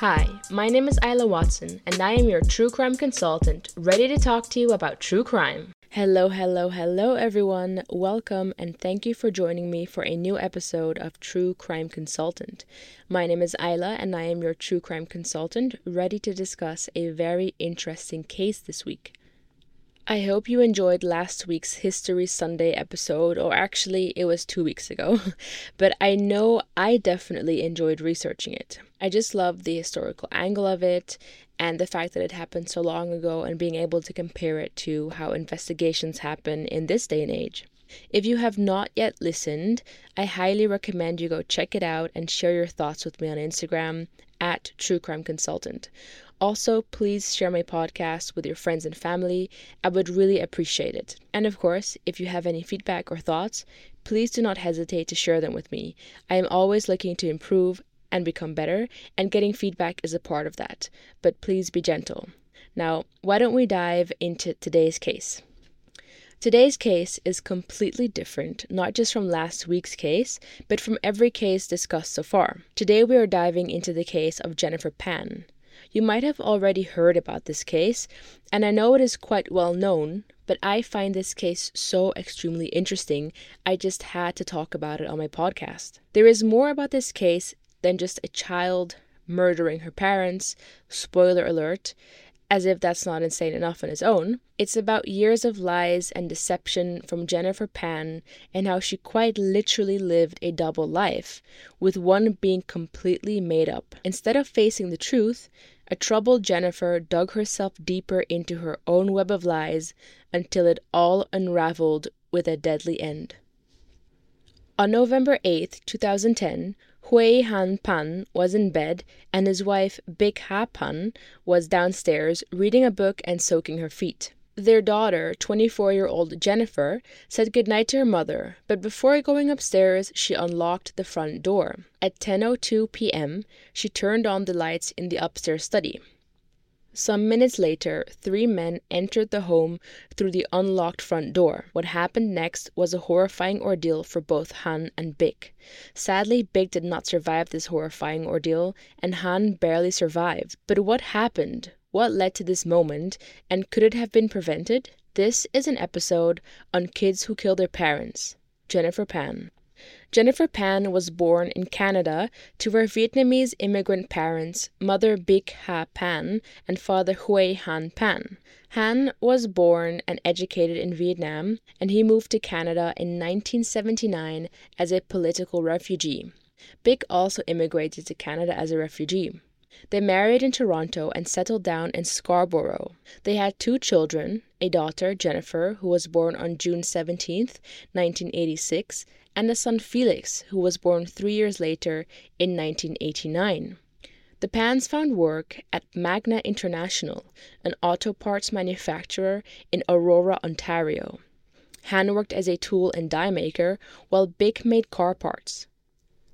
Hi, my name is Isla Watson, and I am your true crime consultant, ready to talk to you about true crime. Hello, hello, hello, everyone. Welcome, and thank you for joining me for a new episode of True Crime Consultant. My name is Isla, and I am your true crime consultant, ready to discuss a very interesting case this week. I hope you enjoyed last week's History Sunday episode, or actually, it was two weeks ago, but I know I definitely enjoyed researching it. I just love the historical angle of it and the fact that it happened so long ago and being able to compare it to how investigations happen in this day and age. If you have not yet listened, I highly recommend you go check it out and share your thoughts with me on Instagram at True Crime Consultant. Also, please share my podcast with your friends and family. I would really appreciate it. And of course, if you have any feedback or thoughts, please do not hesitate to share them with me. I am always looking to improve and become better, and getting feedback is a part of that. But please be gentle. Now, why don't we dive into today's case? Today's case is completely different, not just from last week's case, but from every case discussed so far. Today we are diving into the case of Jennifer Pan. You might have already heard about this case, and I know it is quite well known, but I find this case so extremely interesting, I just had to talk about it on my podcast. There is more about this case than just a child murdering her parents, spoiler alert, as if that's not insane enough on its own. It's about years of lies and deception from Jennifer Pan and how she quite literally lived a double life, with one being completely made up. Instead of facing the truth, a troubled Jennifer dug herself deeper into her own web of lies until it all unraveled with a deadly end. On November 8, 2010, Hui Han Pan was in bed and his wife Bik Ha Pan was downstairs reading a book and soaking her feet. Their daughter, 24 year old Jennifer, said goodnight to her mother, but before going upstairs, she unlocked the front door. At 10:02 p.m., she turned on the lights in the upstairs study. Some minutes later, three men entered the home through the unlocked front door. What happened next was a horrifying ordeal for both Han and Bik. Sadly, Bik did not survive this horrifying ordeal, and Han barely survived. But what happened? What led to this moment, and could it have been prevented? This is an episode on kids who kill their parents. Jennifer Pan. Jennifer Pan was born in Canada to her Vietnamese immigrant parents, mother Bích Ha Pan and father Hui Han Pan. Han was born and educated in Vietnam, and he moved to Canada in 1979 as a political refugee. Bik also immigrated to Canada as a refugee. They married in Toronto and settled down in Scarborough. They had two children a daughter, Jennifer, who was born on June 17, 1986, and a son Felix, who was born three years later in 1989. The Pans found work at Magna International, an auto parts manufacturer in Aurora, Ontario. Han worked as a tool and die maker, while Bick made car parts.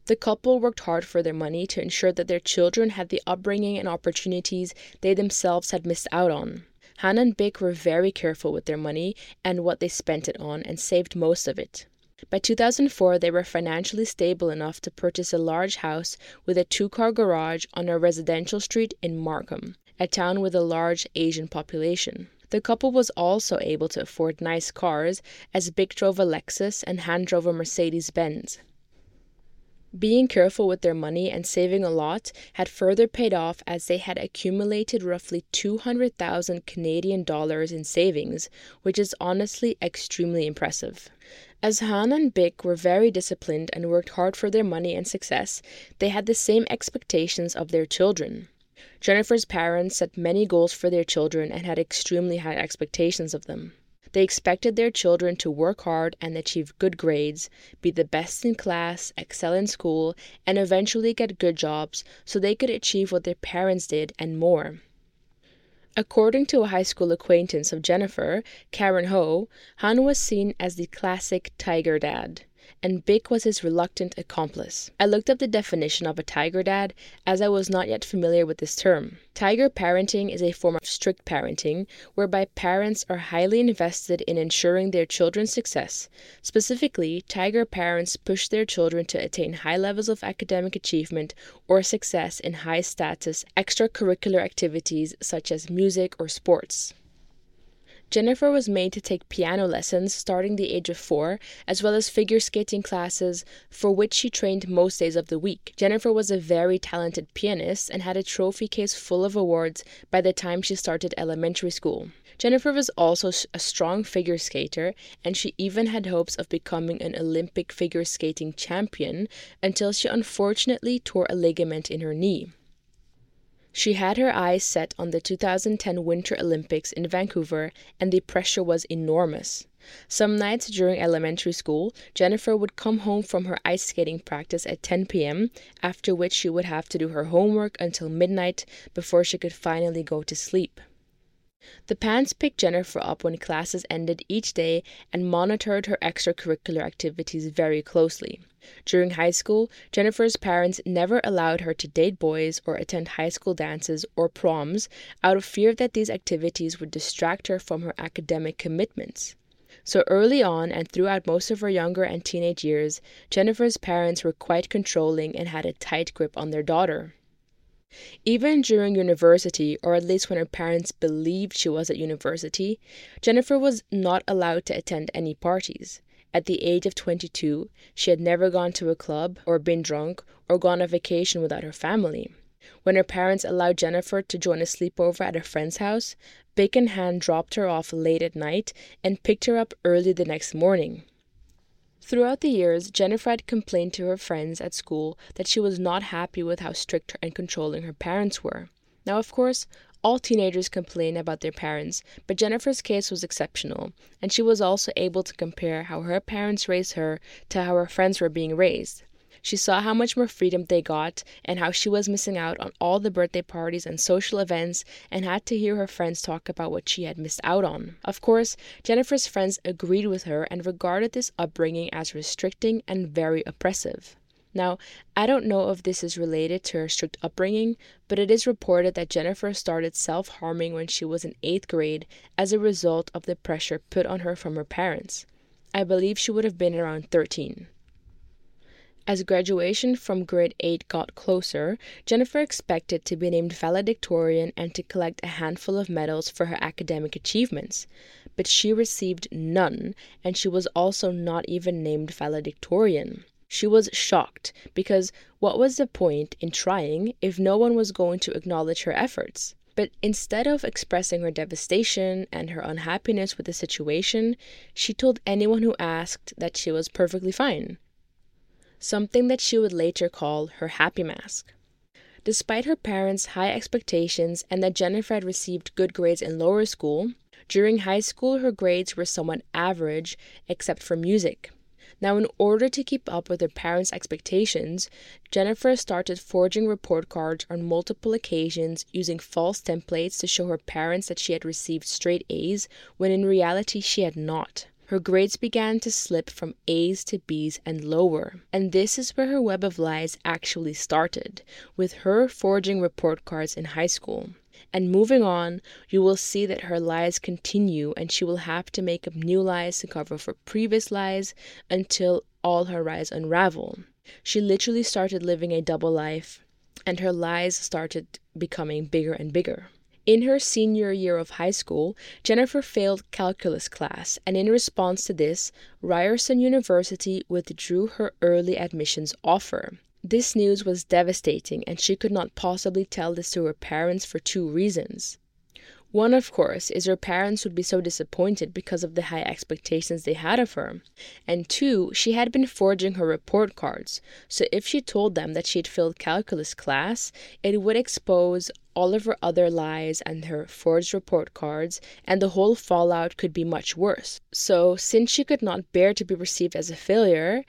The couple worked hard for their money to ensure that their children had the upbringing and opportunities they themselves had missed out on. Han and Bick were very careful with their money and what they spent it on and saved most of it. By 2004, they were financially stable enough to purchase a large house with a two car garage on a residential street in Markham, a town with a large Asian population. The couple was also able to afford nice cars, as Bick drove a Lexus and Han drove a Mercedes Benz. Being careful with their money and saving a lot had further paid off as they had accumulated roughly 200,000 Canadian dollars in savings, which is honestly extremely impressive. As Han and Bick were very disciplined and worked hard for their money and success, they had the same expectations of their children. Jennifer's parents set many goals for their children and had extremely high expectations of them. They expected their children to work hard and achieve good grades, be the best in class, excel in school, and eventually get good jobs so they could achieve what their parents did and more. According to a high school acquaintance of Jennifer, Karen Ho, Han was seen as the classic tiger dad. And Bick was his reluctant accomplice. I looked up the definition of a tiger dad as I was not yet familiar with this term. Tiger parenting is a form of strict parenting whereby parents are highly invested in ensuring their children's success. Specifically, tiger parents push their children to attain high levels of academic achievement or success in high status extracurricular activities such as music or sports. Jennifer was made to take piano lessons starting the age of four, as well as figure skating classes, for which she trained most days of the week. Jennifer was a very talented pianist and had a trophy case full of awards by the time she started elementary school. Jennifer was also a strong figure skater, and she even had hopes of becoming an Olympic figure skating champion until she unfortunately tore a ligament in her knee. She had her eyes set on the 2010 Winter Olympics in Vancouver, and the pressure was enormous. Some nights during elementary school, Jennifer would come home from her ice skating practice at 10 p.m., after which she would have to do her homework until midnight before she could finally go to sleep. The Pans picked Jennifer up when classes ended each day and monitored her extracurricular activities very closely. During high school, Jennifer's parents never allowed her to date boys or attend high school dances or proms out of fear that these activities would distract her from her academic commitments. So early on and throughout most of her younger and teenage years, Jennifer's parents were quite controlling and had a tight grip on their daughter. Even during university, or at least when her parents believed she was at university, Jennifer was not allowed to attend any parties. At the age of 22, she had never gone to a club, or been drunk, or gone on vacation without her family. When her parents allowed Jennifer to join a sleepover at a friend's house, Bick and Han dropped her off late at night and picked her up early the next morning. Throughout the years, Jennifer had complained to her friends at school that she was not happy with how strict and controlling her parents were. Now, of course, all teenagers complain about their parents, but Jennifer's case was exceptional, and she was also able to compare how her parents raised her to how her friends were being raised. She saw how much more freedom they got and how she was missing out on all the birthday parties and social events and had to hear her friends talk about what she had missed out on. Of course, Jennifer's friends agreed with her and regarded this upbringing as restricting and very oppressive. Now, I don't know if this is related to her strict upbringing, but it is reported that Jennifer started self harming when she was in eighth grade as a result of the pressure put on her from her parents. I believe she would have been around 13. As graduation from grade 8 got closer, Jennifer expected to be named valedictorian and to collect a handful of medals for her academic achievements. But she received none, and she was also not even named valedictorian. She was shocked because what was the point in trying if no one was going to acknowledge her efforts? But instead of expressing her devastation and her unhappiness with the situation, she told anyone who asked that she was perfectly fine something that she would later call her happy mask. Despite her parents' high expectations and that Jennifer had received good grades in lower school, during high school her grades were somewhat average except for music. Now, in order to keep up with her parents' expectations, Jennifer started forging report cards on multiple occasions using false templates to show her parents that she had received straight A's when in reality she had not. Her grades began to slip from A's to B's and lower. And this is where her web of lies actually started, with her forging report cards in high school. And moving on, you will see that her lies continue and she will have to make up new lies to cover for previous lies until all her lies unravel. She literally started living a double life, and her lies started becoming bigger and bigger. In her senior year of high school, Jennifer failed calculus class, and in response to this, Ryerson University withdrew her early admissions offer. This news was devastating, and she could not possibly tell this to her parents for two reasons. One, of course, is her parents would be so disappointed because of the high expectations they had of her. And two, she had been forging her report cards, so if she told them that she had failed calculus class, it would expose all of her other lies and her forged report cards, and the whole fallout could be much worse. So, since she could not bear to be perceived as a failure,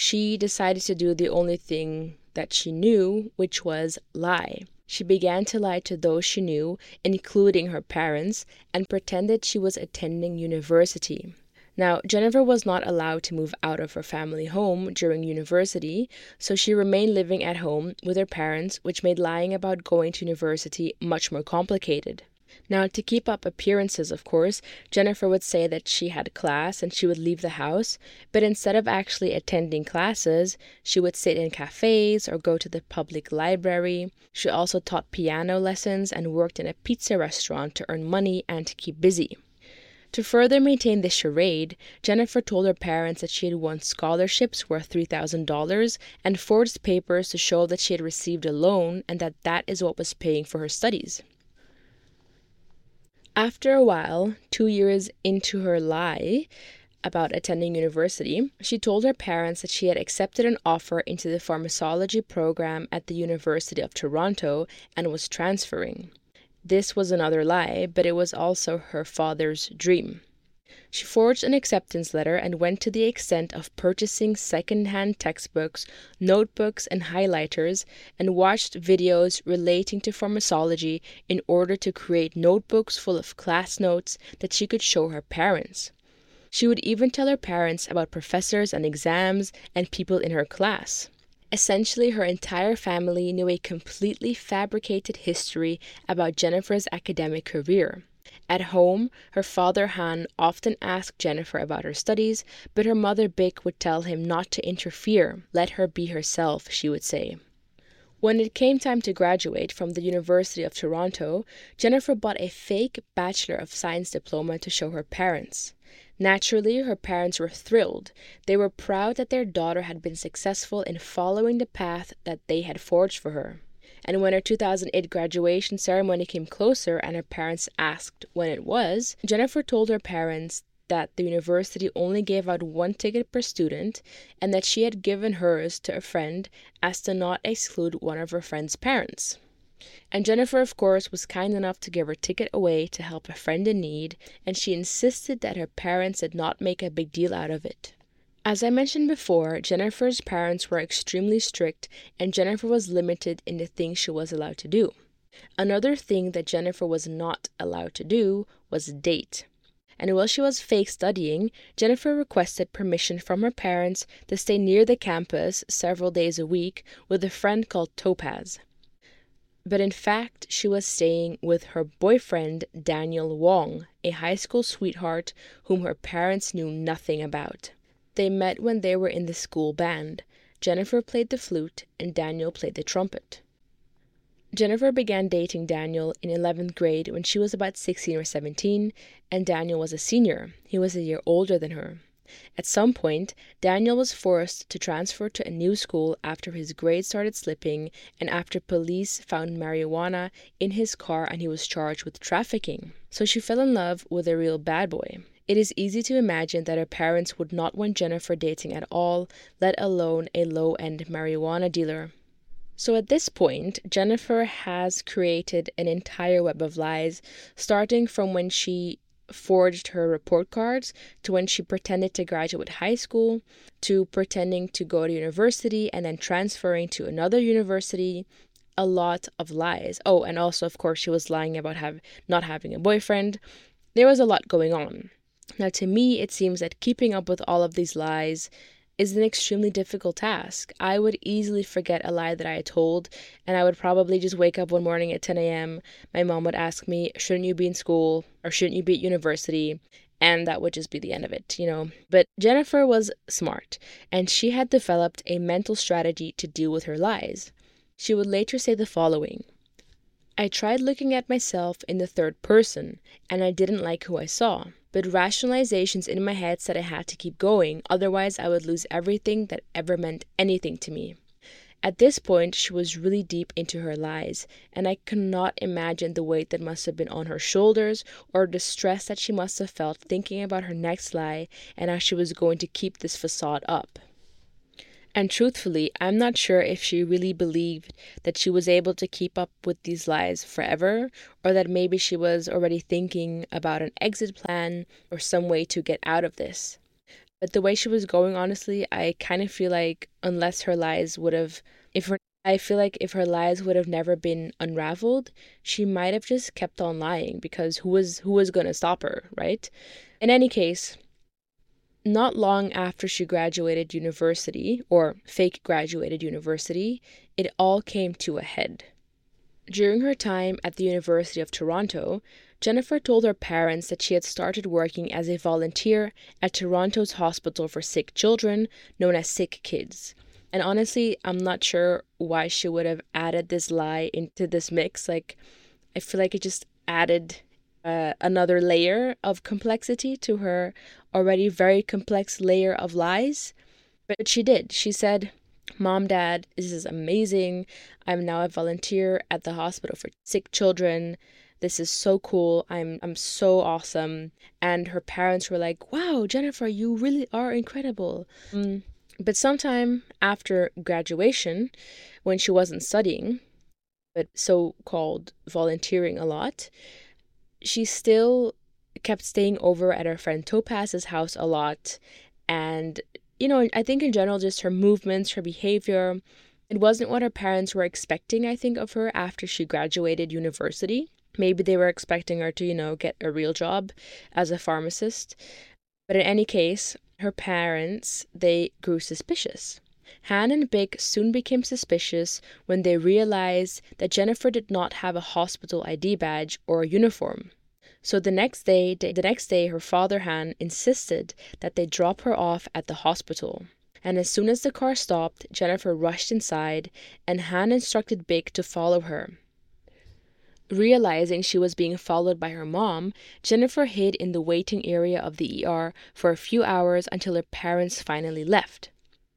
she decided to do the only thing that she knew, which was lie. She began to lie to those she knew, including her parents, and pretended she was attending university. Now, Jennifer was not allowed to move out of her family home during university, so she remained living at home with her parents, which made lying about going to university much more complicated. Now, to keep up appearances, of course, Jennifer would say that she had class and she would leave the house, but instead of actually attending classes, she would sit in cafes or go to the public library. She also taught piano lessons and worked in a pizza restaurant to earn money and to keep busy. To further maintain this charade, Jennifer told her parents that she had won scholarships worth $3,000 and forged papers to show that she had received a loan and that that is what was paying for her studies. After a while, two years into her lie about attending university, she told her parents that she had accepted an offer into the pharmacology program at the University of Toronto and was transferring. This was another lie, but it was also her father's dream. She forged an acceptance letter and went to the extent of purchasing second-hand textbooks, notebooks, and highlighters, and watched videos relating to pharmacology in order to create notebooks full of class notes that she could show her parents. She would even tell her parents about professors and exams and people in her class. Essentially, her entire family knew a completely fabricated history about Jennifer's academic career. At home, her father Han often asked Jennifer about her studies, but her mother Bic would tell him not to interfere. Let her be herself, she would say. When it came time to graduate from the University of Toronto, Jennifer bought a fake Bachelor of Science diploma to show her parents. Naturally, her parents were thrilled. They were proud that their daughter had been successful in following the path that they had forged for her. And when her 2008 graduation ceremony came closer and her parents asked when it was, Jennifer told her parents that the university only gave out one ticket per student and that she had given hers to a friend as to not exclude one of her friend's parents. And Jennifer, of course, was kind enough to give her ticket away to help a friend in need, and she insisted that her parents did not make a big deal out of it. As I mentioned before, Jennifer's parents were extremely strict, and Jennifer was limited in the things she was allowed to do. Another thing that Jennifer was not allowed to do was date. And while she was fake studying, Jennifer requested permission from her parents to stay near the campus several days a week with a friend called Topaz but in fact, she was staying with her boyfriend, Daniel Wong, a high school sweetheart whom her parents knew nothing about. They met when they were in the school band. Jennifer played the flute and Daniel played the trumpet. Jennifer began dating Daniel in 11th grade when she was about 16 or 17, and Daniel was a senior. He was a year older than her. At some point, Daniel was forced to transfer to a new school after his grades started slipping and after police found marijuana in his car and he was charged with trafficking. So she fell in love with a real bad boy. It is easy to imagine that her parents would not want Jennifer dating at all, let alone a low end marijuana dealer. So at this point, Jennifer has created an entire web of lies, starting from when she forged her report cards to when she pretended to graduate high school to pretending to go to university and then transferring to another university. A lot of lies. Oh and also of course she was lying about have not having a boyfriend. There was a lot going on now to me it seems that keeping up with all of these lies is an extremely difficult task. I would easily forget a lie that I had told, and I would probably just wake up one morning at 10 a.m. My mom would ask me, Shouldn't you be in school? or Shouldn't you be at university? And that would just be the end of it, you know. But Jennifer was smart, and she had developed a mental strategy to deal with her lies. She would later say the following I tried looking at myself in the third person, and I didn't like who I saw but rationalizations in my head said I had to keep going, otherwise, I would lose everything that ever meant anything to me. At this point, she was really deep into her lies, and I cannot imagine the weight that must have been on her shoulders or the stress that she must have felt thinking about her next lie and how she was going to keep this facade up. And truthfully, I'm not sure if she really believed that she was able to keep up with these lies forever, or that maybe she was already thinking about an exit plan or some way to get out of this. But the way she was going, honestly, I kind of feel like unless her lies would have, if her, I feel like if her lies would have never been unraveled, she might have just kept on lying because who was who was gonna stop her, right? In any case, not long after she graduated university, or fake graduated university, it all came to a head. During her time at the University of Toronto, Jennifer told her parents that she had started working as a volunteer at Toronto's Hospital for Sick Children, known as Sick Kids. And honestly, I'm not sure why she would have added this lie into this mix. Like, I feel like it just added uh, another layer of complexity to her already very complex layer of lies. But she did. She said, Mom, Dad, this is amazing. I'm now a volunteer at the hospital for sick children. This is so cool. I'm I'm so awesome. And her parents were like, "Wow, Jennifer, you really are incredible." Mm. But sometime after graduation, when she wasn't studying, but so-called volunteering a lot, she still kept staying over at her friend Topaz's house a lot. And, you know, I think in general, just her movements, her behavior, it wasn't what her parents were expecting, I think, of her after she graduated university. Maybe they were expecting her to, you know, get a real job as a pharmacist. But in any case, her parents, they grew suspicious. Han and Bick soon became suspicious when they realized that Jennifer did not have a hospital ID badge or a uniform. So the next day, the next day her father Han insisted that they drop her off at the hospital. And as soon as the car stopped, Jennifer rushed inside and Han instructed Bick to follow her. Realizing she was being followed by her mom, Jennifer hid in the waiting area of the ER for a few hours until her parents finally left.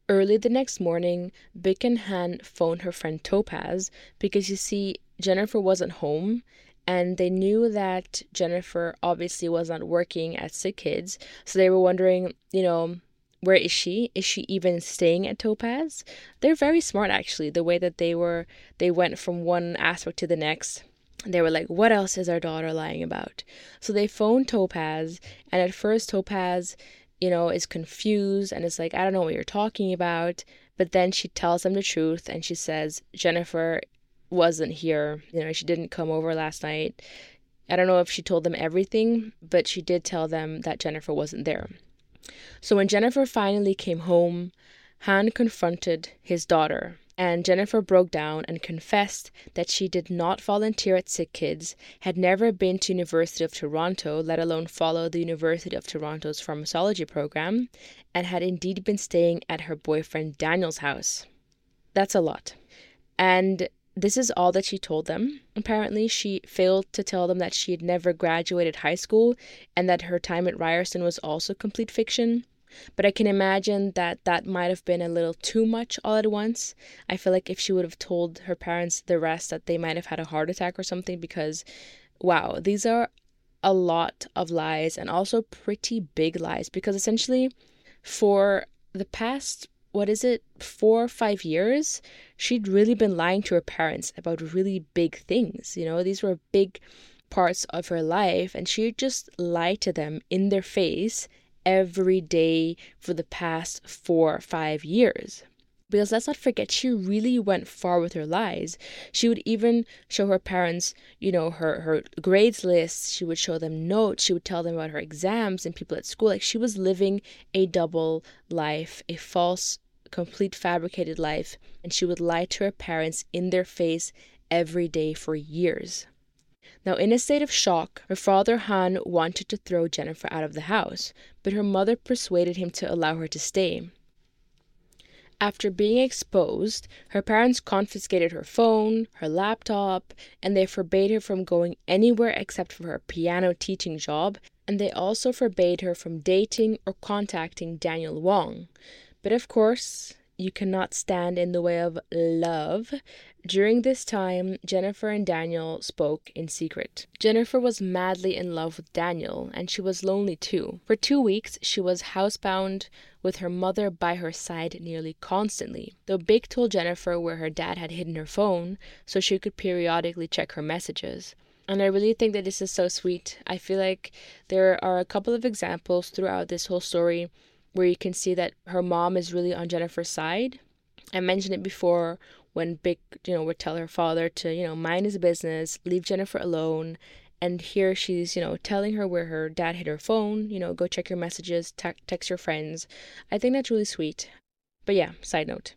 Early the next morning, Bick and Han phoned her friend Topaz because you see, Jennifer wasn't home and they knew that Jennifer obviously was not working at Sick Kids. So they were wondering, you know, where is she? Is she even staying at Topaz? They're very smart actually, the way that they were they went from one aspect to the next. They were like, what else is our daughter lying about? So they phoned Topaz, and at first Topaz you know, is confused and is like, I don't know what you're talking about. But then she tells them the truth and she says, Jennifer wasn't here. You know, she didn't come over last night. I don't know if she told them everything, but she did tell them that Jennifer wasn't there. So when Jennifer finally came home, Han confronted his daughter and Jennifer broke down and confessed that she did not volunteer at Sick Kids, had never been to University of Toronto, let alone follow the University of Toronto's pharmacology program, and had indeed been staying at her boyfriend Daniel's house. That's a lot. And this is all that she told them. Apparently, she failed to tell them that she had never graduated high school and that her time at Ryerson was also complete fiction. But I can imagine that that might have been a little too much all at once. I feel like if she would have told her parents the rest, that they might have had a heart attack or something because, wow, these are a lot of lies and also pretty big lies because essentially for the past what is it four or five years she'd really been lying to her parents about really big things you know these were big parts of her life and she just lied to them in their face every day for the past four or five years. Because let's not forget, she really went far with her lies. She would even show her parents, you know, her, her grades lists. She would show them notes. She would tell them about her exams and people at school. Like she was living a double life, a false, complete fabricated life. And she would lie to her parents in their face every day for years. Now, in a state of shock, her father Han wanted to throw Jennifer out of the house, but her mother persuaded him to allow her to stay. After being exposed, her parents confiscated her phone, her laptop, and they forbade her from going anywhere except for her piano teaching job, and they also forbade her from dating or contacting Daniel Wong. But of course, you cannot stand in the way of love. During this time, Jennifer and Daniel spoke in secret. Jennifer was madly in love with Daniel, and she was lonely too. For two weeks, she was housebound with her mother by her side nearly constantly, though Bick told Jennifer where her dad had hidden her phone so she could periodically check her messages. And I really think that this is so sweet. I feel like there are a couple of examples throughout this whole story where you can see that her mom is really on Jennifer's side. I mentioned it before when Bick, you know, would tell her father to, you know, mind his business, leave Jennifer alone. And here she's, you know, telling her where her dad hid her phone, you know, go check your messages, te- text your friends. I think that's really sweet. But yeah, side note.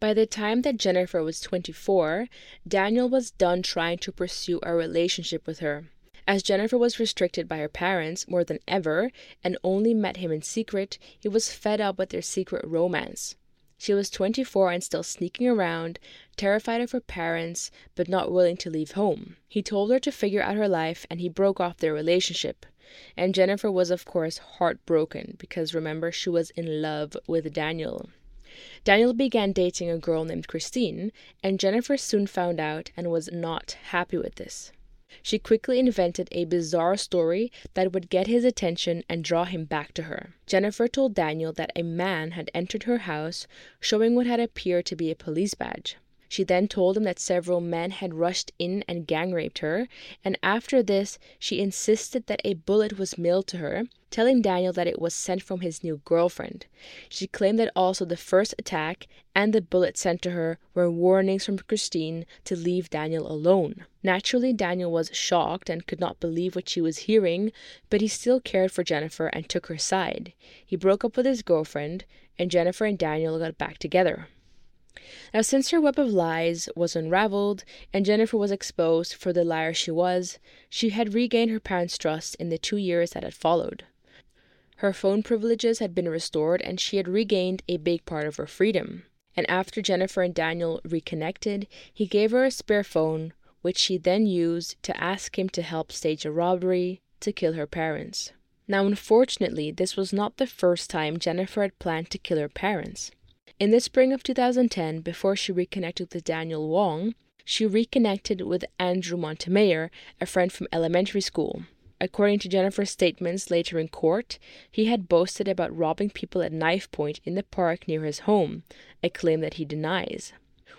By the time that Jennifer was 24, Daniel was done trying to pursue a relationship with her. As Jennifer was restricted by her parents more than ever and only met him in secret, he was fed up with their secret romance. She was 24 and still sneaking around, terrified of her parents, but not willing to leave home. He told her to figure out her life and he broke off their relationship. And Jennifer was, of course, heartbroken because remember, she was in love with Daniel. Daniel began dating a girl named Christine, and Jennifer soon found out and was not happy with this. She quickly invented a bizarre story that would get his attention and draw him back to her. Jennifer told Daniel that a man had entered her house showing what had appeared to be a police badge. She then told him that several men had rushed in and gang raped her, and after this she insisted that a bullet was mailed to her, telling Daniel that it was sent from his new girlfriend. She claimed that also the first attack and the bullet sent to her were warnings from Christine to leave Daniel alone. Naturally, Daniel was shocked and could not believe what she was hearing, but he still cared for Jennifer and took her side. He broke up with his girlfriend, and Jennifer and Daniel got back together. Now, since her web of lies was unraveled and Jennifer was exposed for the liar she was, she had regained her parents' trust in the two years that had followed. Her phone privileges had been restored and she had regained a big part of her freedom. And after Jennifer and Daniel reconnected, he gave her a spare phone, which she then used to ask him to help stage a robbery to kill her parents. Now, unfortunately, this was not the first time Jennifer had planned to kill her parents. In the spring of 2010, before she reconnected with Daniel Wong, she reconnected with Andrew Montemayor, a friend from elementary school. According to Jennifer's statements later in court, he had boasted about robbing people at knife point in the park near his home, a claim that he denies.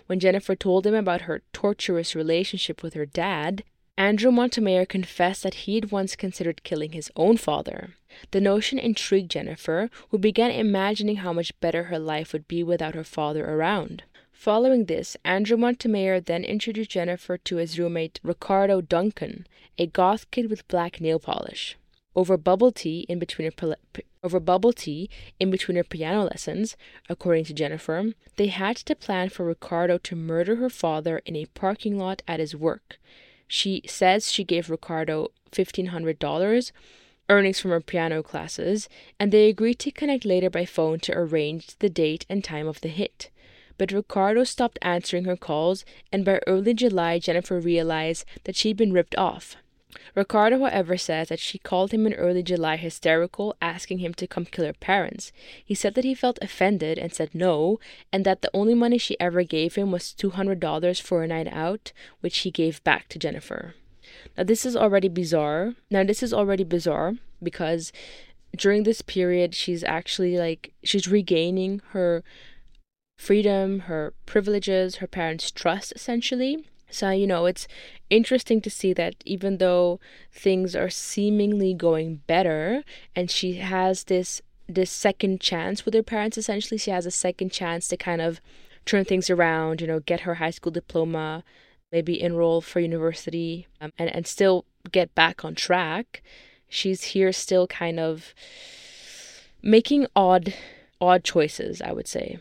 When Jennifer told him about her torturous relationship with her dad, Andrew Montemayor confessed that he had once considered killing his own father. The notion intrigued Jennifer, who began imagining how much better her life would be without her father around. Following this, Andrew Montemayor then introduced Jennifer to his roommate Ricardo Duncan, a goth kid with black nail polish. Over bubble tea in between her over bubble tea in between her piano lessons, according to Jennifer, they had to plan for Ricardo to murder her father in a parking lot at his work. She says she gave Ricardo $1,500, earnings from her piano classes, and they agreed to connect later by phone to arrange the date and time of the hit. But Ricardo stopped answering her calls, and by early July, Jennifer realized that she'd been ripped off. Ricardo, however, says that she called him in early July hysterical, asking him to come kill her parents. He said that he felt offended and said no, and that the only money she ever gave him was $200 for a night out, which he gave back to Jennifer. Now, this is already bizarre. Now, this is already bizarre because during this period, she's actually like, she's regaining her freedom, her privileges, her parents' trust, essentially. So, you know, it's interesting to see that even though things are seemingly going better and she has this this second chance with her parents essentially she has a second chance to kind of turn things around you know get her high school diploma maybe enroll for university um, and, and still get back on track. She's here still kind of making odd odd choices i would say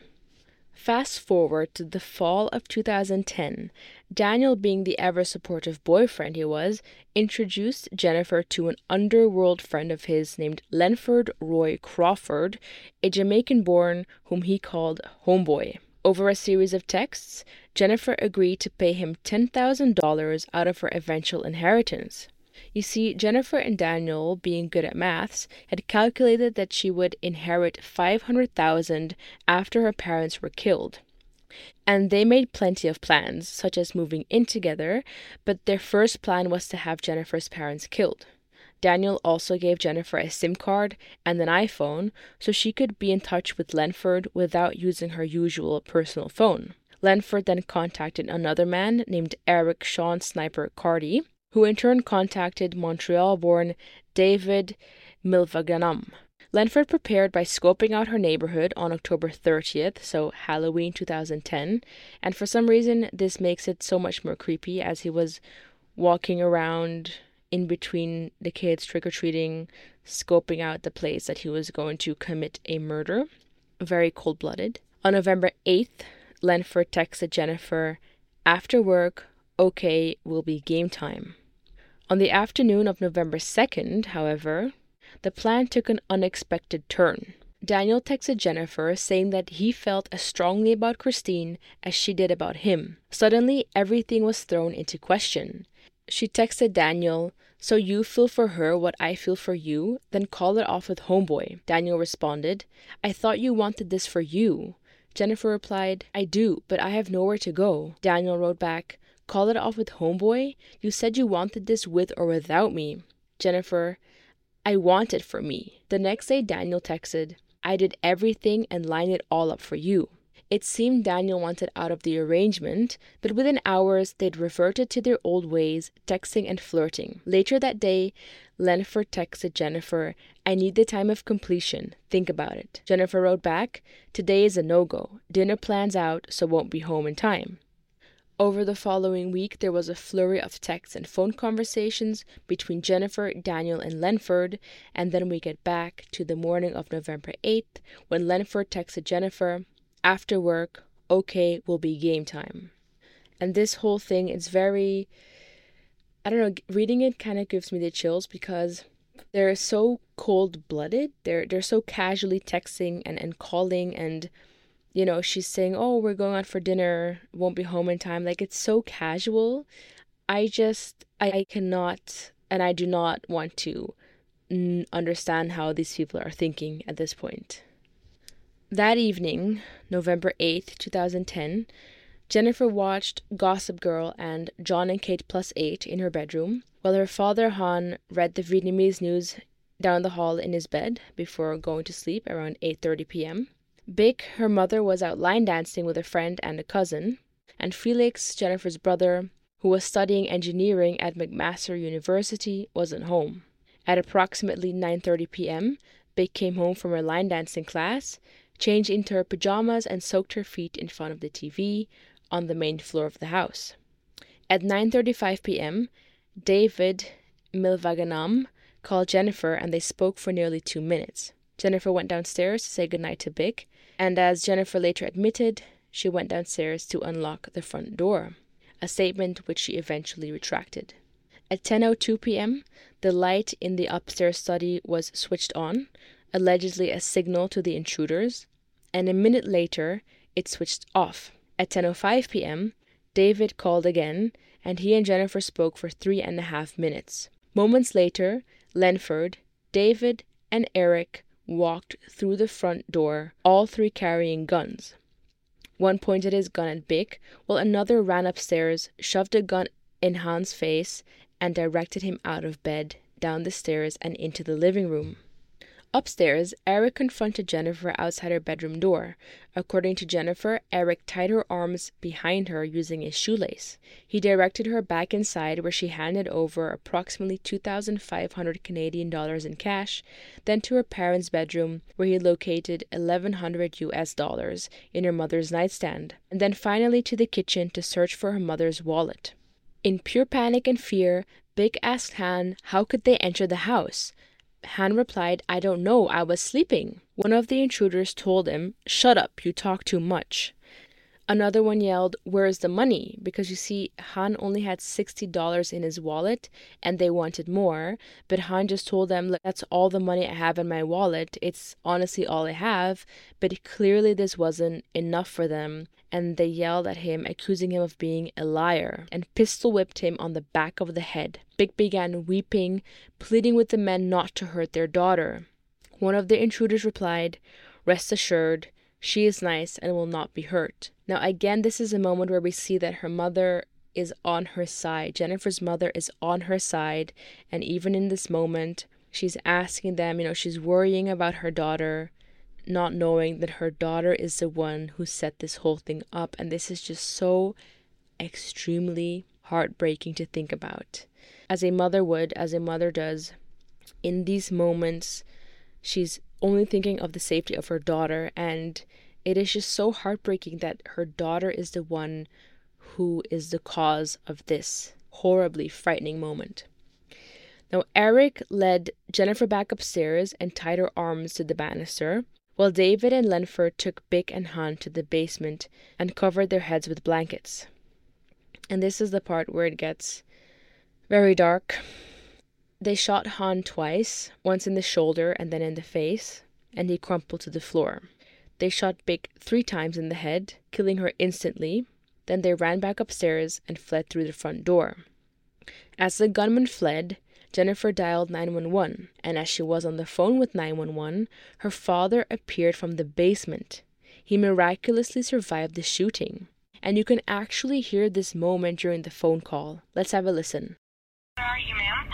Fast forward to the fall of 2010, Daniel, being the ever supportive boyfriend he was, introduced Jennifer to an underworld friend of his named Lenford Roy Crawford, a Jamaican born whom he called Homeboy. Over a series of texts, Jennifer agreed to pay him $10,000 out of her eventual inheritance. You see, Jennifer and Daniel, being good at maths, had calculated that she would inherit 500,000 after her parents were killed. And they made plenty of plans, such as moving in together, but their first plan was to have Jennifer's parents killed. Daniel also gave Jennifer a SIM card and an iPhone so she could be in touch with Lenford without using her usual personal phone. Lenford then contacted another man named Eric Sean Sniper Carty who in turn contacted Montreal born David Milvaganam. Lenford prepared by scoping out her neighborhood on October 30th, so Halloween 2010, and for some reason this makes it so much more creepy as he was walking around in between the kids trick or treating, scoping out the place that he was going to commit a murder. Very cold blooded. On November 8th, Lenford texted Jennifer, After work, okay, will be game time. On the afternoon of November 2nd, however, the plan took an unexpected turn. Daniel texted Jennifer saying that he felt as strongly about Christine as she did about him. Suddenly, everything was thrown into question. She texted Daniel, So you feel for her what I feel for you? Then call it off with Homeboy. Daniel responded, I thought you wanted this for you. Jennifer replied, I do, but I have nowhere to go. Daniel wrote back, Call it off with Homeboy? You said you wanted this with or without me. Jennifer, I want it for me. The next day, Daniel texted, I did everything and lined it all up for you. It seemed Daniel wanted out of the arrangement, but within hours they'd reverted to their old ways, texting and flirting. Later that day, Lenford texted Jennifer, I need the time of completion. Think about it. Jennifer wrote back, Today is a no go. Dinner plans out, so won't be home in time. Over the following week, there was a flurry of texts and phone conversations between Jennifer, Daniel, and Lenford, and then we get back to the morning of November 8th when Lenford texted Jennifer, After work, okay, will be game time. And this whole thing is very, I don't know, reading it kind of gives me the chills because they're so cold blooded. They're, they're so casually texting and, and calling and you know, she's saying, "Oh, we're going out for dinner, won't be home in time." Like it's so casual. I just I, I cannot and I do not want to n- understand how these people are thinking at this point. That evening, November 8th, 2010, Jennifer watched Gossip Girl and Jon and Kate Plus 8 in her bedroom, while her father Han read the Vietnamese news down the hall in his bed before going to sleep around 8:30 p.m. Bick, her mother, was out line dancing with a friend and a cousin, and Felix, Jennifer's brother, who was studying engineering at McMaster University, wasn't home. At approximately 9:30 p.m., Bick came home from her line dancing class, changed into her pajamas and soaked her feet in front of the TV on the main floor of the house. At 9:35 p.m., David Milvaganam called Jennifer and they spoke for nearly 2 minutes. Jennifer went downstairs to say goodnight to Bick, and as Jennifer later admitted, she went downstairs to unlock the front door, a statement which she eventually retracted. At 10:02 p.m., the light in the upstairs study was switched on, allegedly a signal to the intruders, and a minute later it switched off. At 10:05 p.m., David called again, and he and Jennifer spoke for three and a half minutes. Moments later, Lenford, David, and Eric walked through the front door, all three carrying guns. One pointed his gun at Bick, while another ran upstairs, shoved a gun in Han's face, and directed him out of bed, down the stairs, and into the living room. Upstairs, Eric confronted Jennifer outside her bedroom door. According to Jennifer, Eric tied her arms behind her using a shoelace. He directed her back inside where she handed over approximately 2500 Canadian dollars in cash, then to her parents' bedroom where he located 1100 US dollars in her mother's nightstand, and then finally to the kitchen to search for her mother's wallet. In pure panic and fear, Bick asked Han how could they enter the house. Han replied, I don't know, I was sleeping. One of the intruders told him, Shut up, you talk too much. Another one yelled, Where's the money? Because you see, Han only had $60 in his wallet and they wanted more. But Han just told them, That's all the money I have in my wallet. It's honestly all I have. But clearly, this wasn't enough for them. And they yelled at him, accusing him of being a liar, and pistol whipped him on the back of the head. Bick began weeping, pleading with the men not to hurt their daughter. One of the intruders replied, Rest assured, she is nice and will not be hurt. Now, again, this is a moment where we see that her mother is on her side. Jennifer's mother is on her side. And even in this moment, she's asking them, you know, she's worrying about her daughter, not knowing that her daughter is the one who set this whole thing up. And this is just so extremely heartbreaking to think about. As a mother would, as a mother does, in these moments, she's only thinking of the safety of her daughter and it is just so heartbreaking that her daughter is the one who is the cause of this horribly frightening moment. Now, Eric led Jennifer back upstairs and tied her arms to the banister, while David and Lenford took Bick and Han to the basement and covered their heads with blankets. And this is the part where it gets very dark. They shot Han twice, once in the shoulder and then in the face, and he crumpled to the floor. They shot Bick three times in the head, killing her instantly. Then they ran back upstairs and fled through the front door. As the gunman fled, Jennifer dialed 911, and as she was on the phone with 911, her father appeared from the basement. He miraculously survived the shooting. And you can actually hear this moment during the phone call. Let's have a listen. Where are you, ma'am?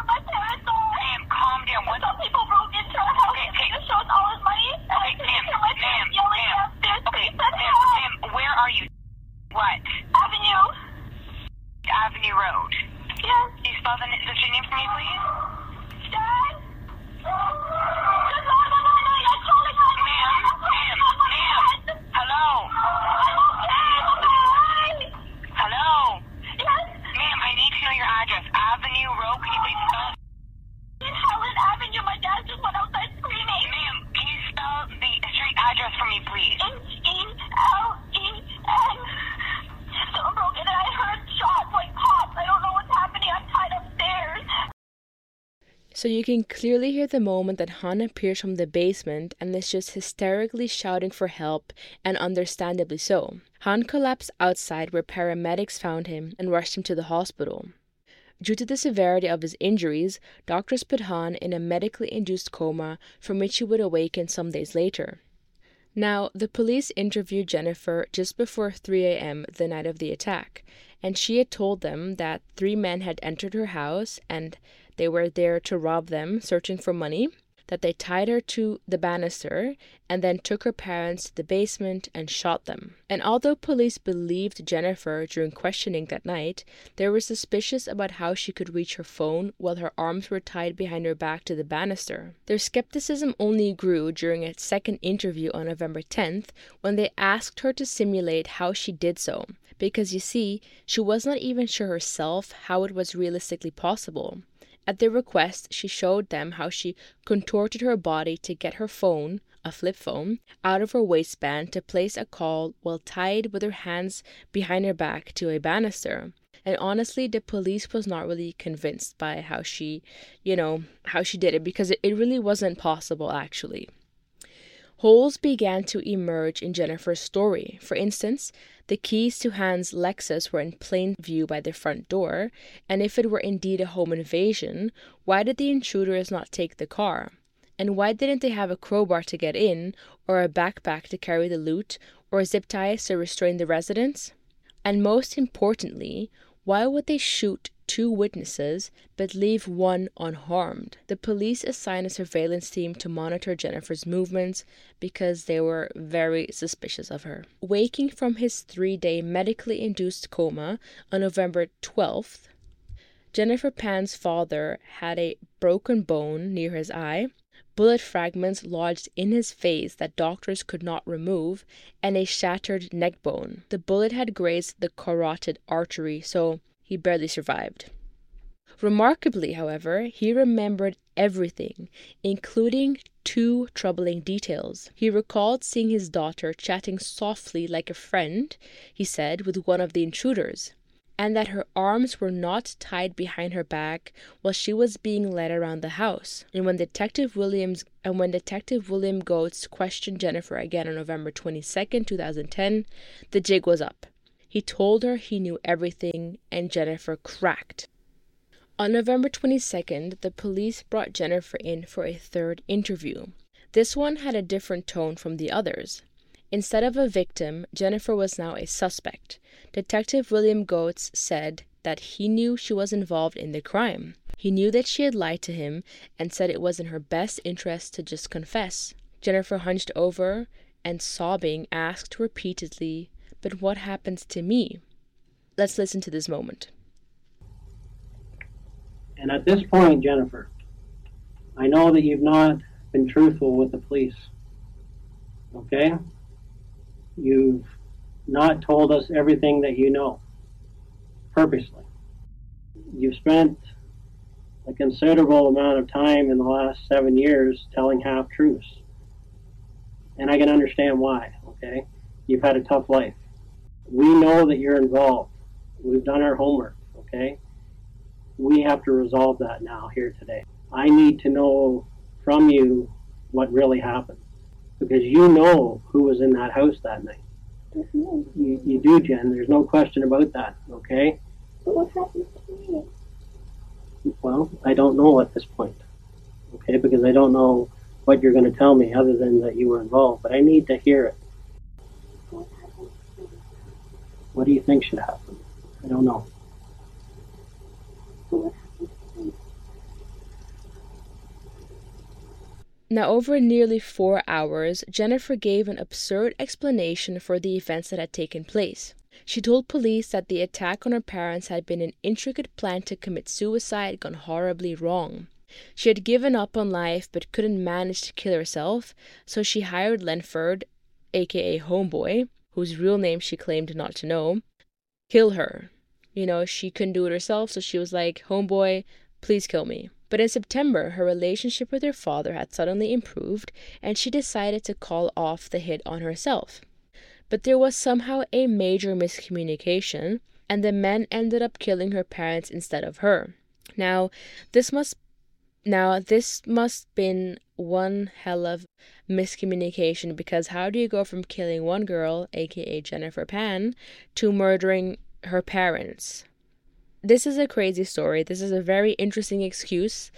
Ma'am, calm down. What? Some people broke into our house Okay, and okay. all his money. Okay, ma'am, ma'am, ma'am. Okay, They said, ma'am, "Help!" ma'am, where are you? What? Avenue. Avenue Road. Yes. Can you spell the, the street name for me, please? Dad. Ma'am, ma'am, ma'am. Hello? Hello? Yes. Ma'am, I need to know your address. Avenue Road. Can you please spell? In Helen Avenue, my dad just went outside screaming. Ma'am, can you spell the street address for me, please? H-E-L-E-N. Someone broke in and I heard shots like pops. I don't know what's happening. I'm tied upstairs. So you can clearly hear the moment that Han appears from the basement and is just hysterically shouting for help, and understandably so. Han collapsed outside where paramedics found him and rushed him to the hospital. Due to the severity of his injuries, doctors put Han in a medically induced coma from which he would awaken some days later. Now, the police interviewed Jennifer just before 3 a.m. the night of the attack, and she had told them that three men had entered her house and they were there to rob them, searching for money, that they tied her to the banister and then took her parents to the basement and shot them. And although police believed Jennifer during questioning that night, they were suspicious about how she could reach her phone while her arms were tied behind her back to the banister. Their skepticism only grew during a second interview on November 10th when they asked her to simulate how she did so. Because you see, she was not even sure herself how it was realistically possible. At their request, she showed them how she contorted her body to get her phone, a flip phone, out of her waistband to place a call while tied with her hands behind her back to a banister. And honestly, the police was not really convinced by how she, you know, how she did it because it, really wasn't possible actually. Holes began to emerge in Jennifer's story. For instance, the keys to Han's Lexus were in plain view by the front door, and if it were indeed a home invasion, why did the intruders not take the car? And why didn't they have a crowbar to get in, or a backpack to carry the loot, or zip ties to restrain the residents? And most importantly, why would they shoot two witnesses but leave one unharmed? The police assigned a surveillance team to monitor Jennifer's movements because they were very suspicious of her. Waking from his three day medically induced coma on November 12th, Jennifer Pan's father had a broken bone near his eye, bullet fragments lodged in his face that doctors could not remove, and a shattered neck bone. The bullet had grazed the carotid artery, so he barely survived. Remarkably, however, he remembered everything, including two troubling details. He recalled seeing his daughter chatting softly like a friend, he said, with one of the intruders, and that her arms were not tied behind her back while she was being led around the house. And when Detective Williams and when Detective William Goetz questioned Jennifer again on November 22nd, 2010, the jig was up. He told her he knew everything, and Jennifer cracked. On November 22nd, the police brought Jennifer in for a third interview. This one had a different tone from the others. Instead of a victim, Jennifer was now a suspect. Detective William Goetz said that he knew she was involved in the crime. He knew that she had lied to him and said it was in her best interest to just confess. Jennifer hunched over and, sobbing, asked repeatedly, But what happens to me? Let's listen to this moment. And at this point, Jennifer, I know that you've not been truthful with the police. Okay? You've not told us everything that you know. purposely. You've spent a considerable amount of time in the last seven years telling half truths. And I can understand why, okay? You've had a tough life. We know that you're involved. We've done our homework, okay? We have to resolve that now here today. I need to know from you what really happened because you know who was in that house that night. You, you do, Jen. There's no question about that, okay? But what happened to me? Well, I don't know at this point, okay? Because I don't know what you're going to tell me other than that you were involved, but I need to hear it. What happened to me? What do you think should happen? I don't know. Now, over nearly four hours, Jennifer gave an absurd explanation for the events that had taken place. She told police that the attack on her parents had been an intricate plan to commit suicide gone horribly wrong. She had given up on life but couldn't manage to kill herself, so she hired Lenford, aka Homeboy, whose real name she claimed not to know, kill her. You know, she couldn't do it herself, so she was like, Homeboy, please kill me. But in September, her relationship with her father had suddenly improved, and she decided to call off the hit on herself. But there was somehow a major miscommunication, and the men ended up killing her parents instead of her. Now, this must now this must been one hell of miscommunication because how do you go from killing one girl, aka Jennifer Pan, to murdering her parents? This is a crazy story. This is a very interesting excuse,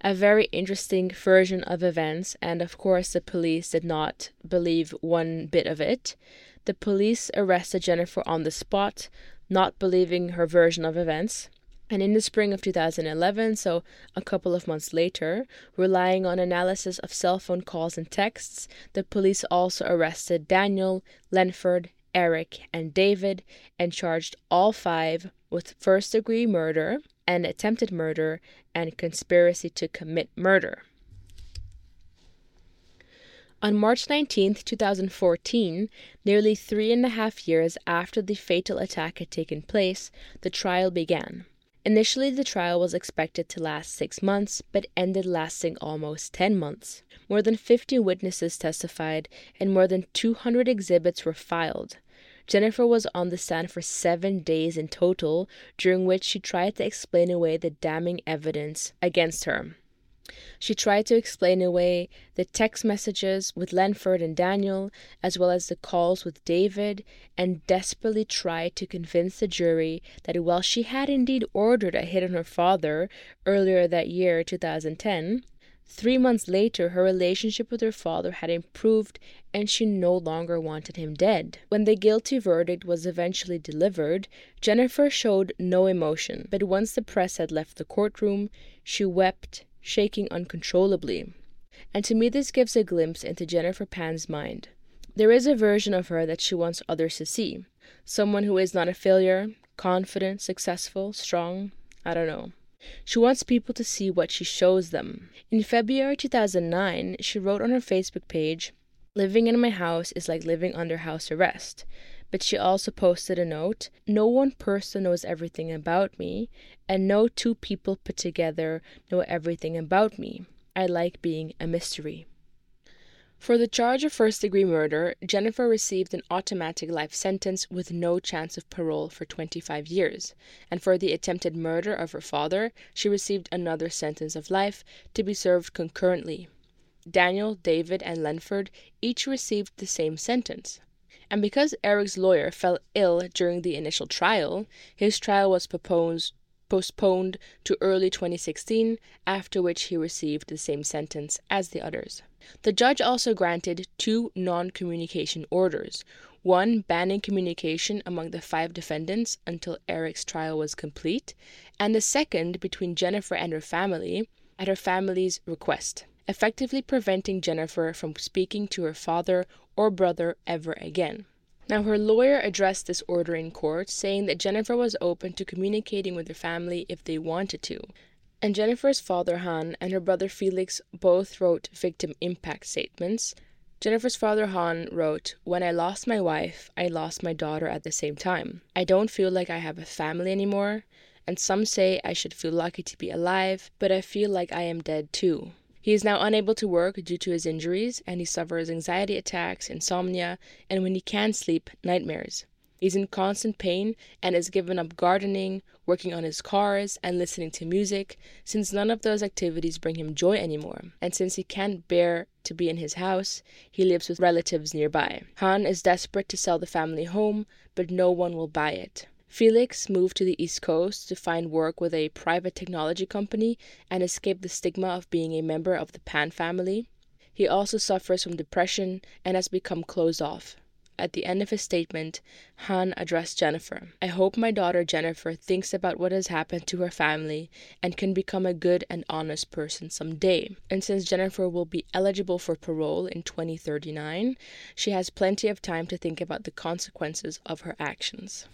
a very interesting version of events, and of course, the police did not believe one bit of it. The police arrested Jennifer on the spot, not believing her version of events. And in the spring of 2011, so a couple of months later, relying on analysis of cell phone calls and texts, the police also arrested Daniel, Lenford, Eric, and David and charged all five with first degree murder and attempted murder and conspiracy to commit murder. On March 19, 2014, nearly three and a half years after the fatal attack had taken place, the trial began. Initially, the trial was expected to last six months, but ended lasting almost 10 months. More than 50 witnesses testified, and more than 200 exhibits were filed. Jennifer was on the stand for seven days in total, during which she tried to explain away the damning evidence against her. She tried to explain away the text messages with Lenford and Daniel, as well as the calls with David, and desperately tried to convince the jury that while she had indeed ordered a hit on her father earlier that year, 2010, three months later her relationship with her father had improved and she no longer wanted him dead. When the guilty verdict was eventually delivered, Jennifer showed no emotion, but once the press had left the courtroom, she wept shaking uncontrollably. And to me, this gives a glimpse into Jennifer Pan's mind. There is a version of her that she wants others to see someone who is not a failure, confident, successful, strong. I don't know. She wants people to see what she shows them. In February 2009, she wrote on her Facebook page, Living in my house is like living under house arrest. But she also posted a note No one person knows everything about me, and no two people put together know everything about me. I like being a mystery. For the charge of first degree murder, Jennifer received an automatic life sentence with no chance of parole for 25 years, and for the attempted murder of her father, she received another sentence of life to be served concurrently. Daniel, David, and Lenford each received the same sentence. And because Eric's lawyer fell ill during the initial trial, his trial was proposed, postponed to early 2016, after which he received the same sentence as the others. The judge also granted two non communication orders one banning communication among the five defendants until Eric's trial was complete, and the second between Jennifer and her family at her family's request, effectively preventing Jennifer from speaking to her father or brother ever again. Now, her lawyer addressed this order in court, saying that Jennifer was open to communicating with her family if they wanted to. And Jennifer's father, Han, and her brother Felix both wrote victim impact statements, Jennifer's father Han wrote, When I lost my wife, I lost my daughter at the same time. I don't feel like I have a family anymore, and some say I should feel lucky to be alive, but I feel like I am dead too. He is now unable to work due to his injuries, and he suffers anxiety attacks, insomnia, and when he can sleep, nightmares. He's in constant pain and has given up gardening, working on his cars, and listening to music, since none of those activities bring him joy anymore. And since he can't bear to be in his house, he lives with relatives nearby. Han is desperate to sell the family home, but no one will buy it. Felix moved to the East Coast to find work with a private technology company and escape the stigma of being a member of the Pan family. He also suffers from depression and has become closed off. At the end of his statement, Han addressed Jennifer. I hope my daughter Jennifer thinks about what has happened to her family and can become a good and honest person someday. And since Jennifer will be eligible for parole in 2039, she has plenty of time to think about the consequences of her actions.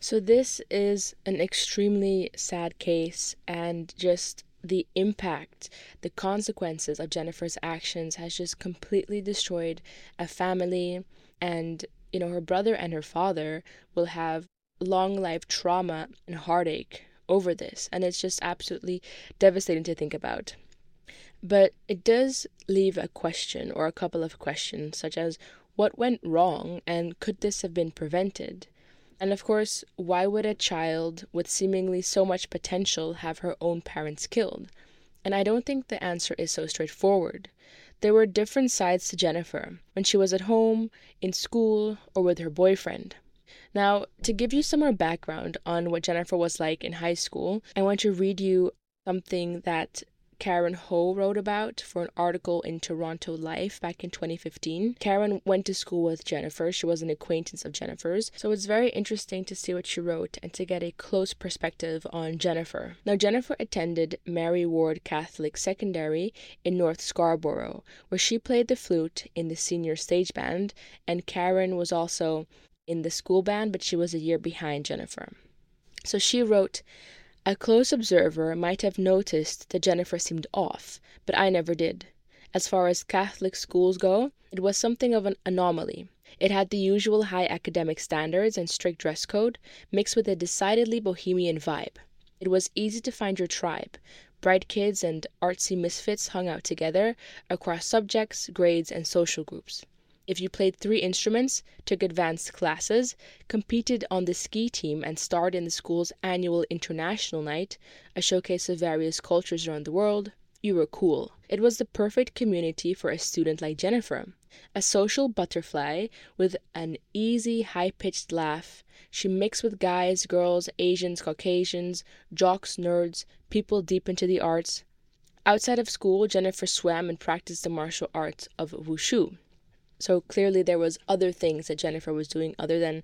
So, this is an extremely sad case, and just the impact, the consequences of Jennifer's actions has just completely destroyed a family, and you know her brother and her father will have long life trauma and heartache over this. And it's just absolutely devastating to think about. But it does leave a question or a couple of questions such as what went wrong and could this have been prevented and of course why would a child with seemingly so much potential have her own parents killed and i don't think the answer is so straightforward there were different sides to Jennifer when she was at home, in school, or with her boyfriend. Now, to give you some more background on what Jennifer was like in high school, I want to read you something that Karen Ho wrote about for an article in Toronto Life back in 2015. Karen went to school with Jennifer. She was an acquaintance of Jennifer's. So it's very interesting to see what she wrote and to get a close perspective on Jennifer. Now, Jennifer attended Mary Ward Catholic Secondary in North Scarborough, where she played the flute in the senior stage band, and Karen was also in the school band, but she was a year behind Jennifer. So she wrote, a close observer might have noticed that Jennifer seemed off, but I never did. As far as Catholic schools go, it was something of an anomaly. It had the usual high academic standards and strict dress code, mixed with a decidedly bohemian vibe. It was easy to find your tribe. Bright kids and artsy misfits hung out together across subjects, grades, and social groups if you played three instruments, took advanced classes, competed on the ski team, and starred in the school's annual International Night, a showcase of various cultures around the world, you were cool. It was the perfect community for a student like Jennifer. A social butterfly with an easy, high pitched laugh, she mixed with guys, girls, Asians, Caucasians, jocks, nerds, people deep into the arts. Outside of school, Jennifer swam and practiced the martial arts of wushu. So clearly there was other things that Jennifer was doing other than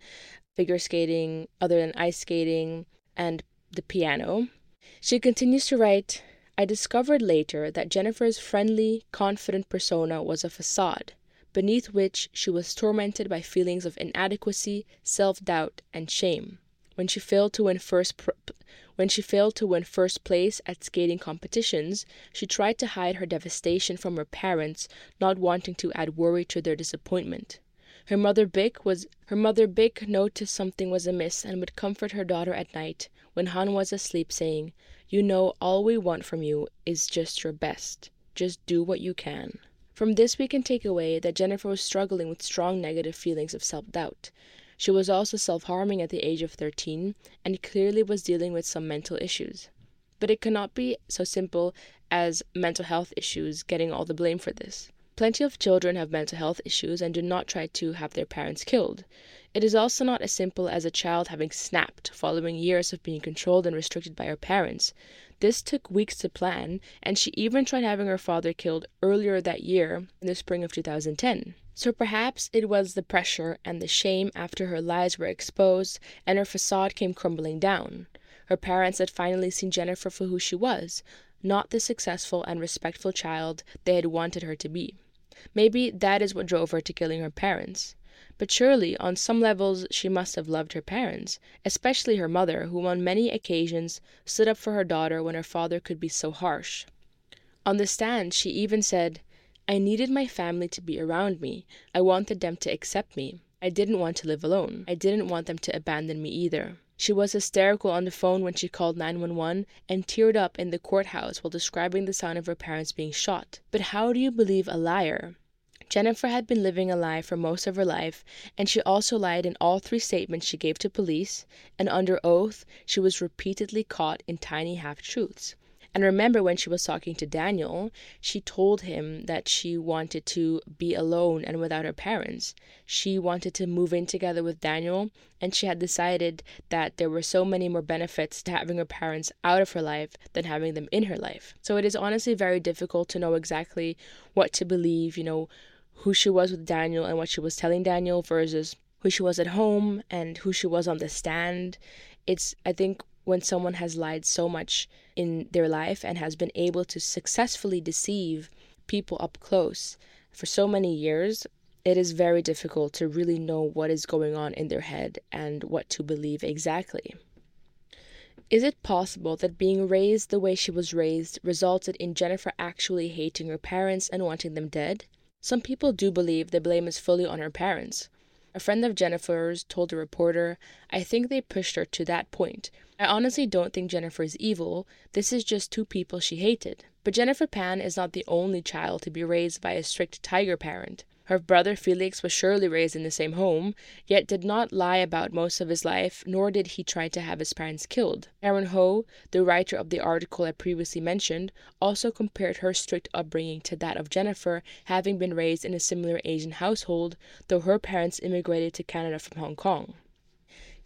figure skating, other than ice skating and the piano. She continues to write, I discovered later that Jennifer's friendly, confident persona was a facade, beneath which she was tormented by feelings of inadequacy, self-doubt, and shame. When she failed to win first pr- when she failed to win first place at skating competitions, she tried to hide her devastation from her parents, not wanting to add worry to their disappointment. Her mother Bick was her mother Bick noticed something was amiss and would comfort her daughter at night when Han was asleep, saying, "You know all we want from you is just your best. Just do what you can." From this we can take away that Jennifer was struggling with strong negative feelings of self-doubt. She was also self harming at the age of 13 and clearly was dealing with some mental issues. But it cannot be so simple as mental health issues getting all the blame for this. Plenty of children have mental health issues and do not try to have their parents killed. It is also not as simple as a child having snapped following years of being controlled and restricted by her parents. This took weeks to plan, and she even tried having her father killed earlier that year in the spring of 2010. So perhaps it was the pressure and the shame after her lies were exposed and her facade came crumbling down. Her parents had finally seen Jennifer for who she was, not the successful and respectful child they had wanted her to be. Maybe that is what drove her to killing her parents. But surely, on some levels, she must have loved her parents, especially her mother, who on many occasions stood up for her daughter when her father could be so harsh. On the stand, she even said, I needed my family to be around me. I wanted them to accept me. I didn't want to live alone. I didn't want them to abandon me either. She was hysterical on the phone when she called 911 and teared up in the courthouse while describing the sound of her parents being shot. But how do you believe a liar? Jennifer had been living a lie for most of her life, and she also lied in all three statements she gave to police, and under oath, she was repeatedly caught in tiny half truths. And remember when she was talking to Daniel, she told him that she wanted to be alone and without her parents. She wanted to move in together with Daniel, and she had decided that there were so many more benefits to having her parents out of her life than having them in her life. So it is honestly very difficult to know exactly what to believe, you know, who she was with Daniel and what she was telling Daniel versus who she was at home and who she was on the stand. It's, I think, when someone has lied so much in their life and has been able to successfully deceive people up close for so many years, it is very difficult to really know what is going on in their head and what to believe exactly. Is it possible that being raised the way she was raised resulted in Jennifer actually hating her parents and wanting them dead? Some people do believe the blame is fully on her parents. A friend of Jennifer's told a reporter, I think they pushed her to that point. I honestly don't think Jennifer is evil. This is just two people she hated. But Jennifer Pan is not the only child to be raised by a strict tiger parent. Her brother Felix was surely raised in the same home, yet did not lie about most of his life, nor did he try to have his parents killed. Karen Ho, the writer of the article I previously mentioned, also compared her strict upbringing to that of Jennifer, having been raised in a similar Asian household, though her parents immigrated to Canada from Hong Kong.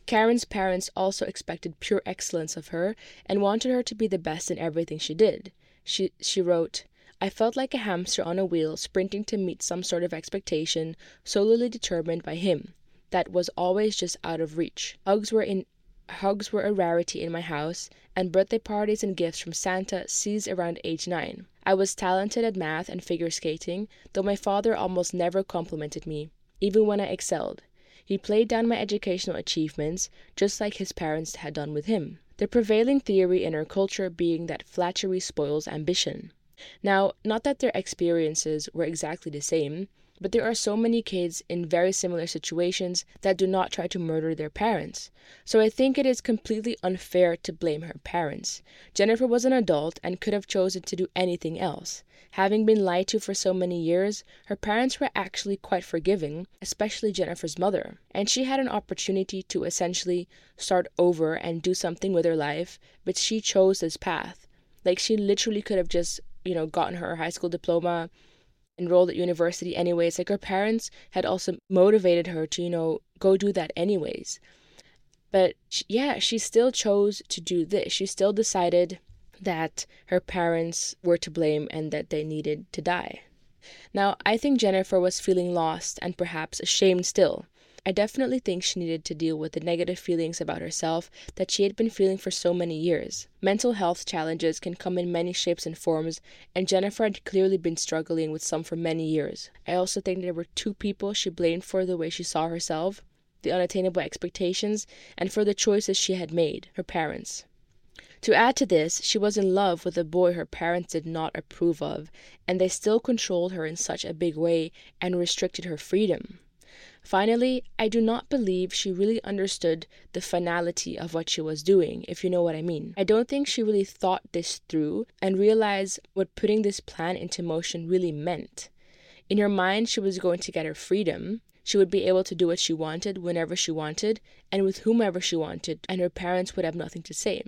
Karen's parents also expected pure excellence of her and wanted her to be the best in everything she did. She, she wrote, I felt like a hamster on a wheel sprinting to meet some sort of expectation solely determined by him that was always just out of reach. Hugs were in hugs were a rarity in my house, and birthday parties and gifts from Santa ceased around age 9. I was talented at math and figure skating, though my father almost never complimented me, even when I excelled. He played down my educational achievements, just like his parents had done with him. The prevailing theory in our culture being that flattery spoils ambition. Now, not that their experiences were exactly the same, but there are so many kids in very similar situations that do not try to murder their parents. So I think it is completely unfair to blame her parents. Jennifer was an adult and could have chosen to do anything else. Having been lied to for so many years, her parents were actually quite forgiving, especially Jennifer's mother. And she had an opportunity to essentially start over and do something with her life, but she chose this path. Like she literally could have just you know, gotten her high school diploma, enrolled at university anyways. Like her parents had also motivated her to, you know, go do that anyways. But she, yeah, she still chose to do this. She still decided that her parents were to blame and that they needed to die. Now, I think Jennifer was feeling lost and perhaps ashamed still. I definitely think she needed to deal with the negative feelings about herself that she had been feeling for so many years. Mental health challenges can come in many shapes and forms, and Jennifer had clearly been struggling with some for many years. I also think there were two people she blamed for the way she saw herself the unattainable expectations, and for the choices she had made her parents. To add to this, she was in love with a boy her parents did not approve of, and they still controlled her in such a big way and restricted her freedom. Finally, I do not believe she really understood the finality of what she was doing, if you know what I mean. I don't think she really thought this through and realized what putting this plan into motion really meant. In her mind, she was going to get her freedom. She would be able to do what she wanted whenever she wanted and with whomever she wanted, and her parents would have nothing to say.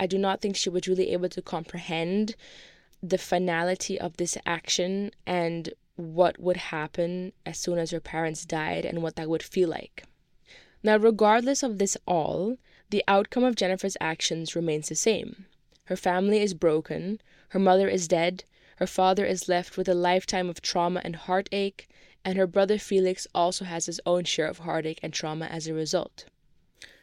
I do not think she was really able to comprehend the finality of this action and what would happen as soon as her parents died and what that would feel like. Now, regardless of this all, the outcome of Jennifer's actions remains the same. Her family is broken, her mother is dead, her father is left with a lifetime of trauma and heartache, and her brother Felix also has his own share of heartache and trauma as a result.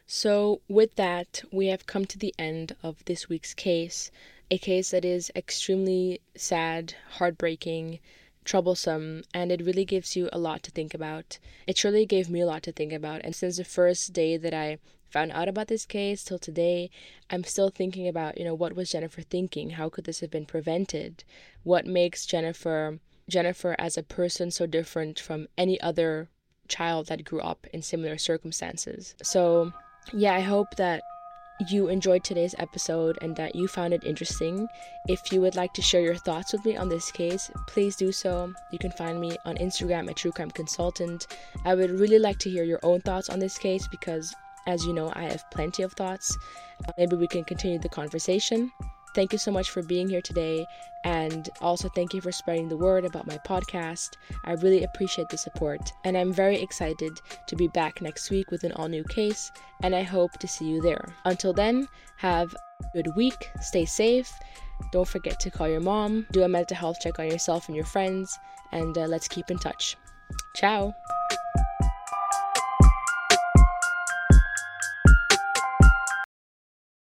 So, with that, we have come to the end of this week's case, a case that is extremely sad, heartbreaking, troublesome and it really gives you a lot to think about. It surely gave me a lot to think about, and since the first day that I found out about this case till today, I'm still thinking about, you know, what was Jennifer thinking? How could this have been prevented? What makes Jennifer Jennifer as a person so different from any other child that grew up in similar circumstances. So, yeah, I hope that you enjoyed today's episode and that you found it interesting. If you would like to share your thoughts with me on this case, please do so. You can find me on Instagram at True Crime Consultant. I would really like to hear your own thoughts on this case because, as you know, I have plenty of thoughts. Maybe we can continue the conversation. Thank you so much for being here today. And also, thank you for spreading the word about my podcast. I really appreciate the support. And I'm very excited to be back next week with an all new case. And I hope to see you there. Until then, have a good week. Stay safe. Don't forget to call your mom. Do a mental health check on yourself and your friends. And uh, let's keep in touch. Ciao.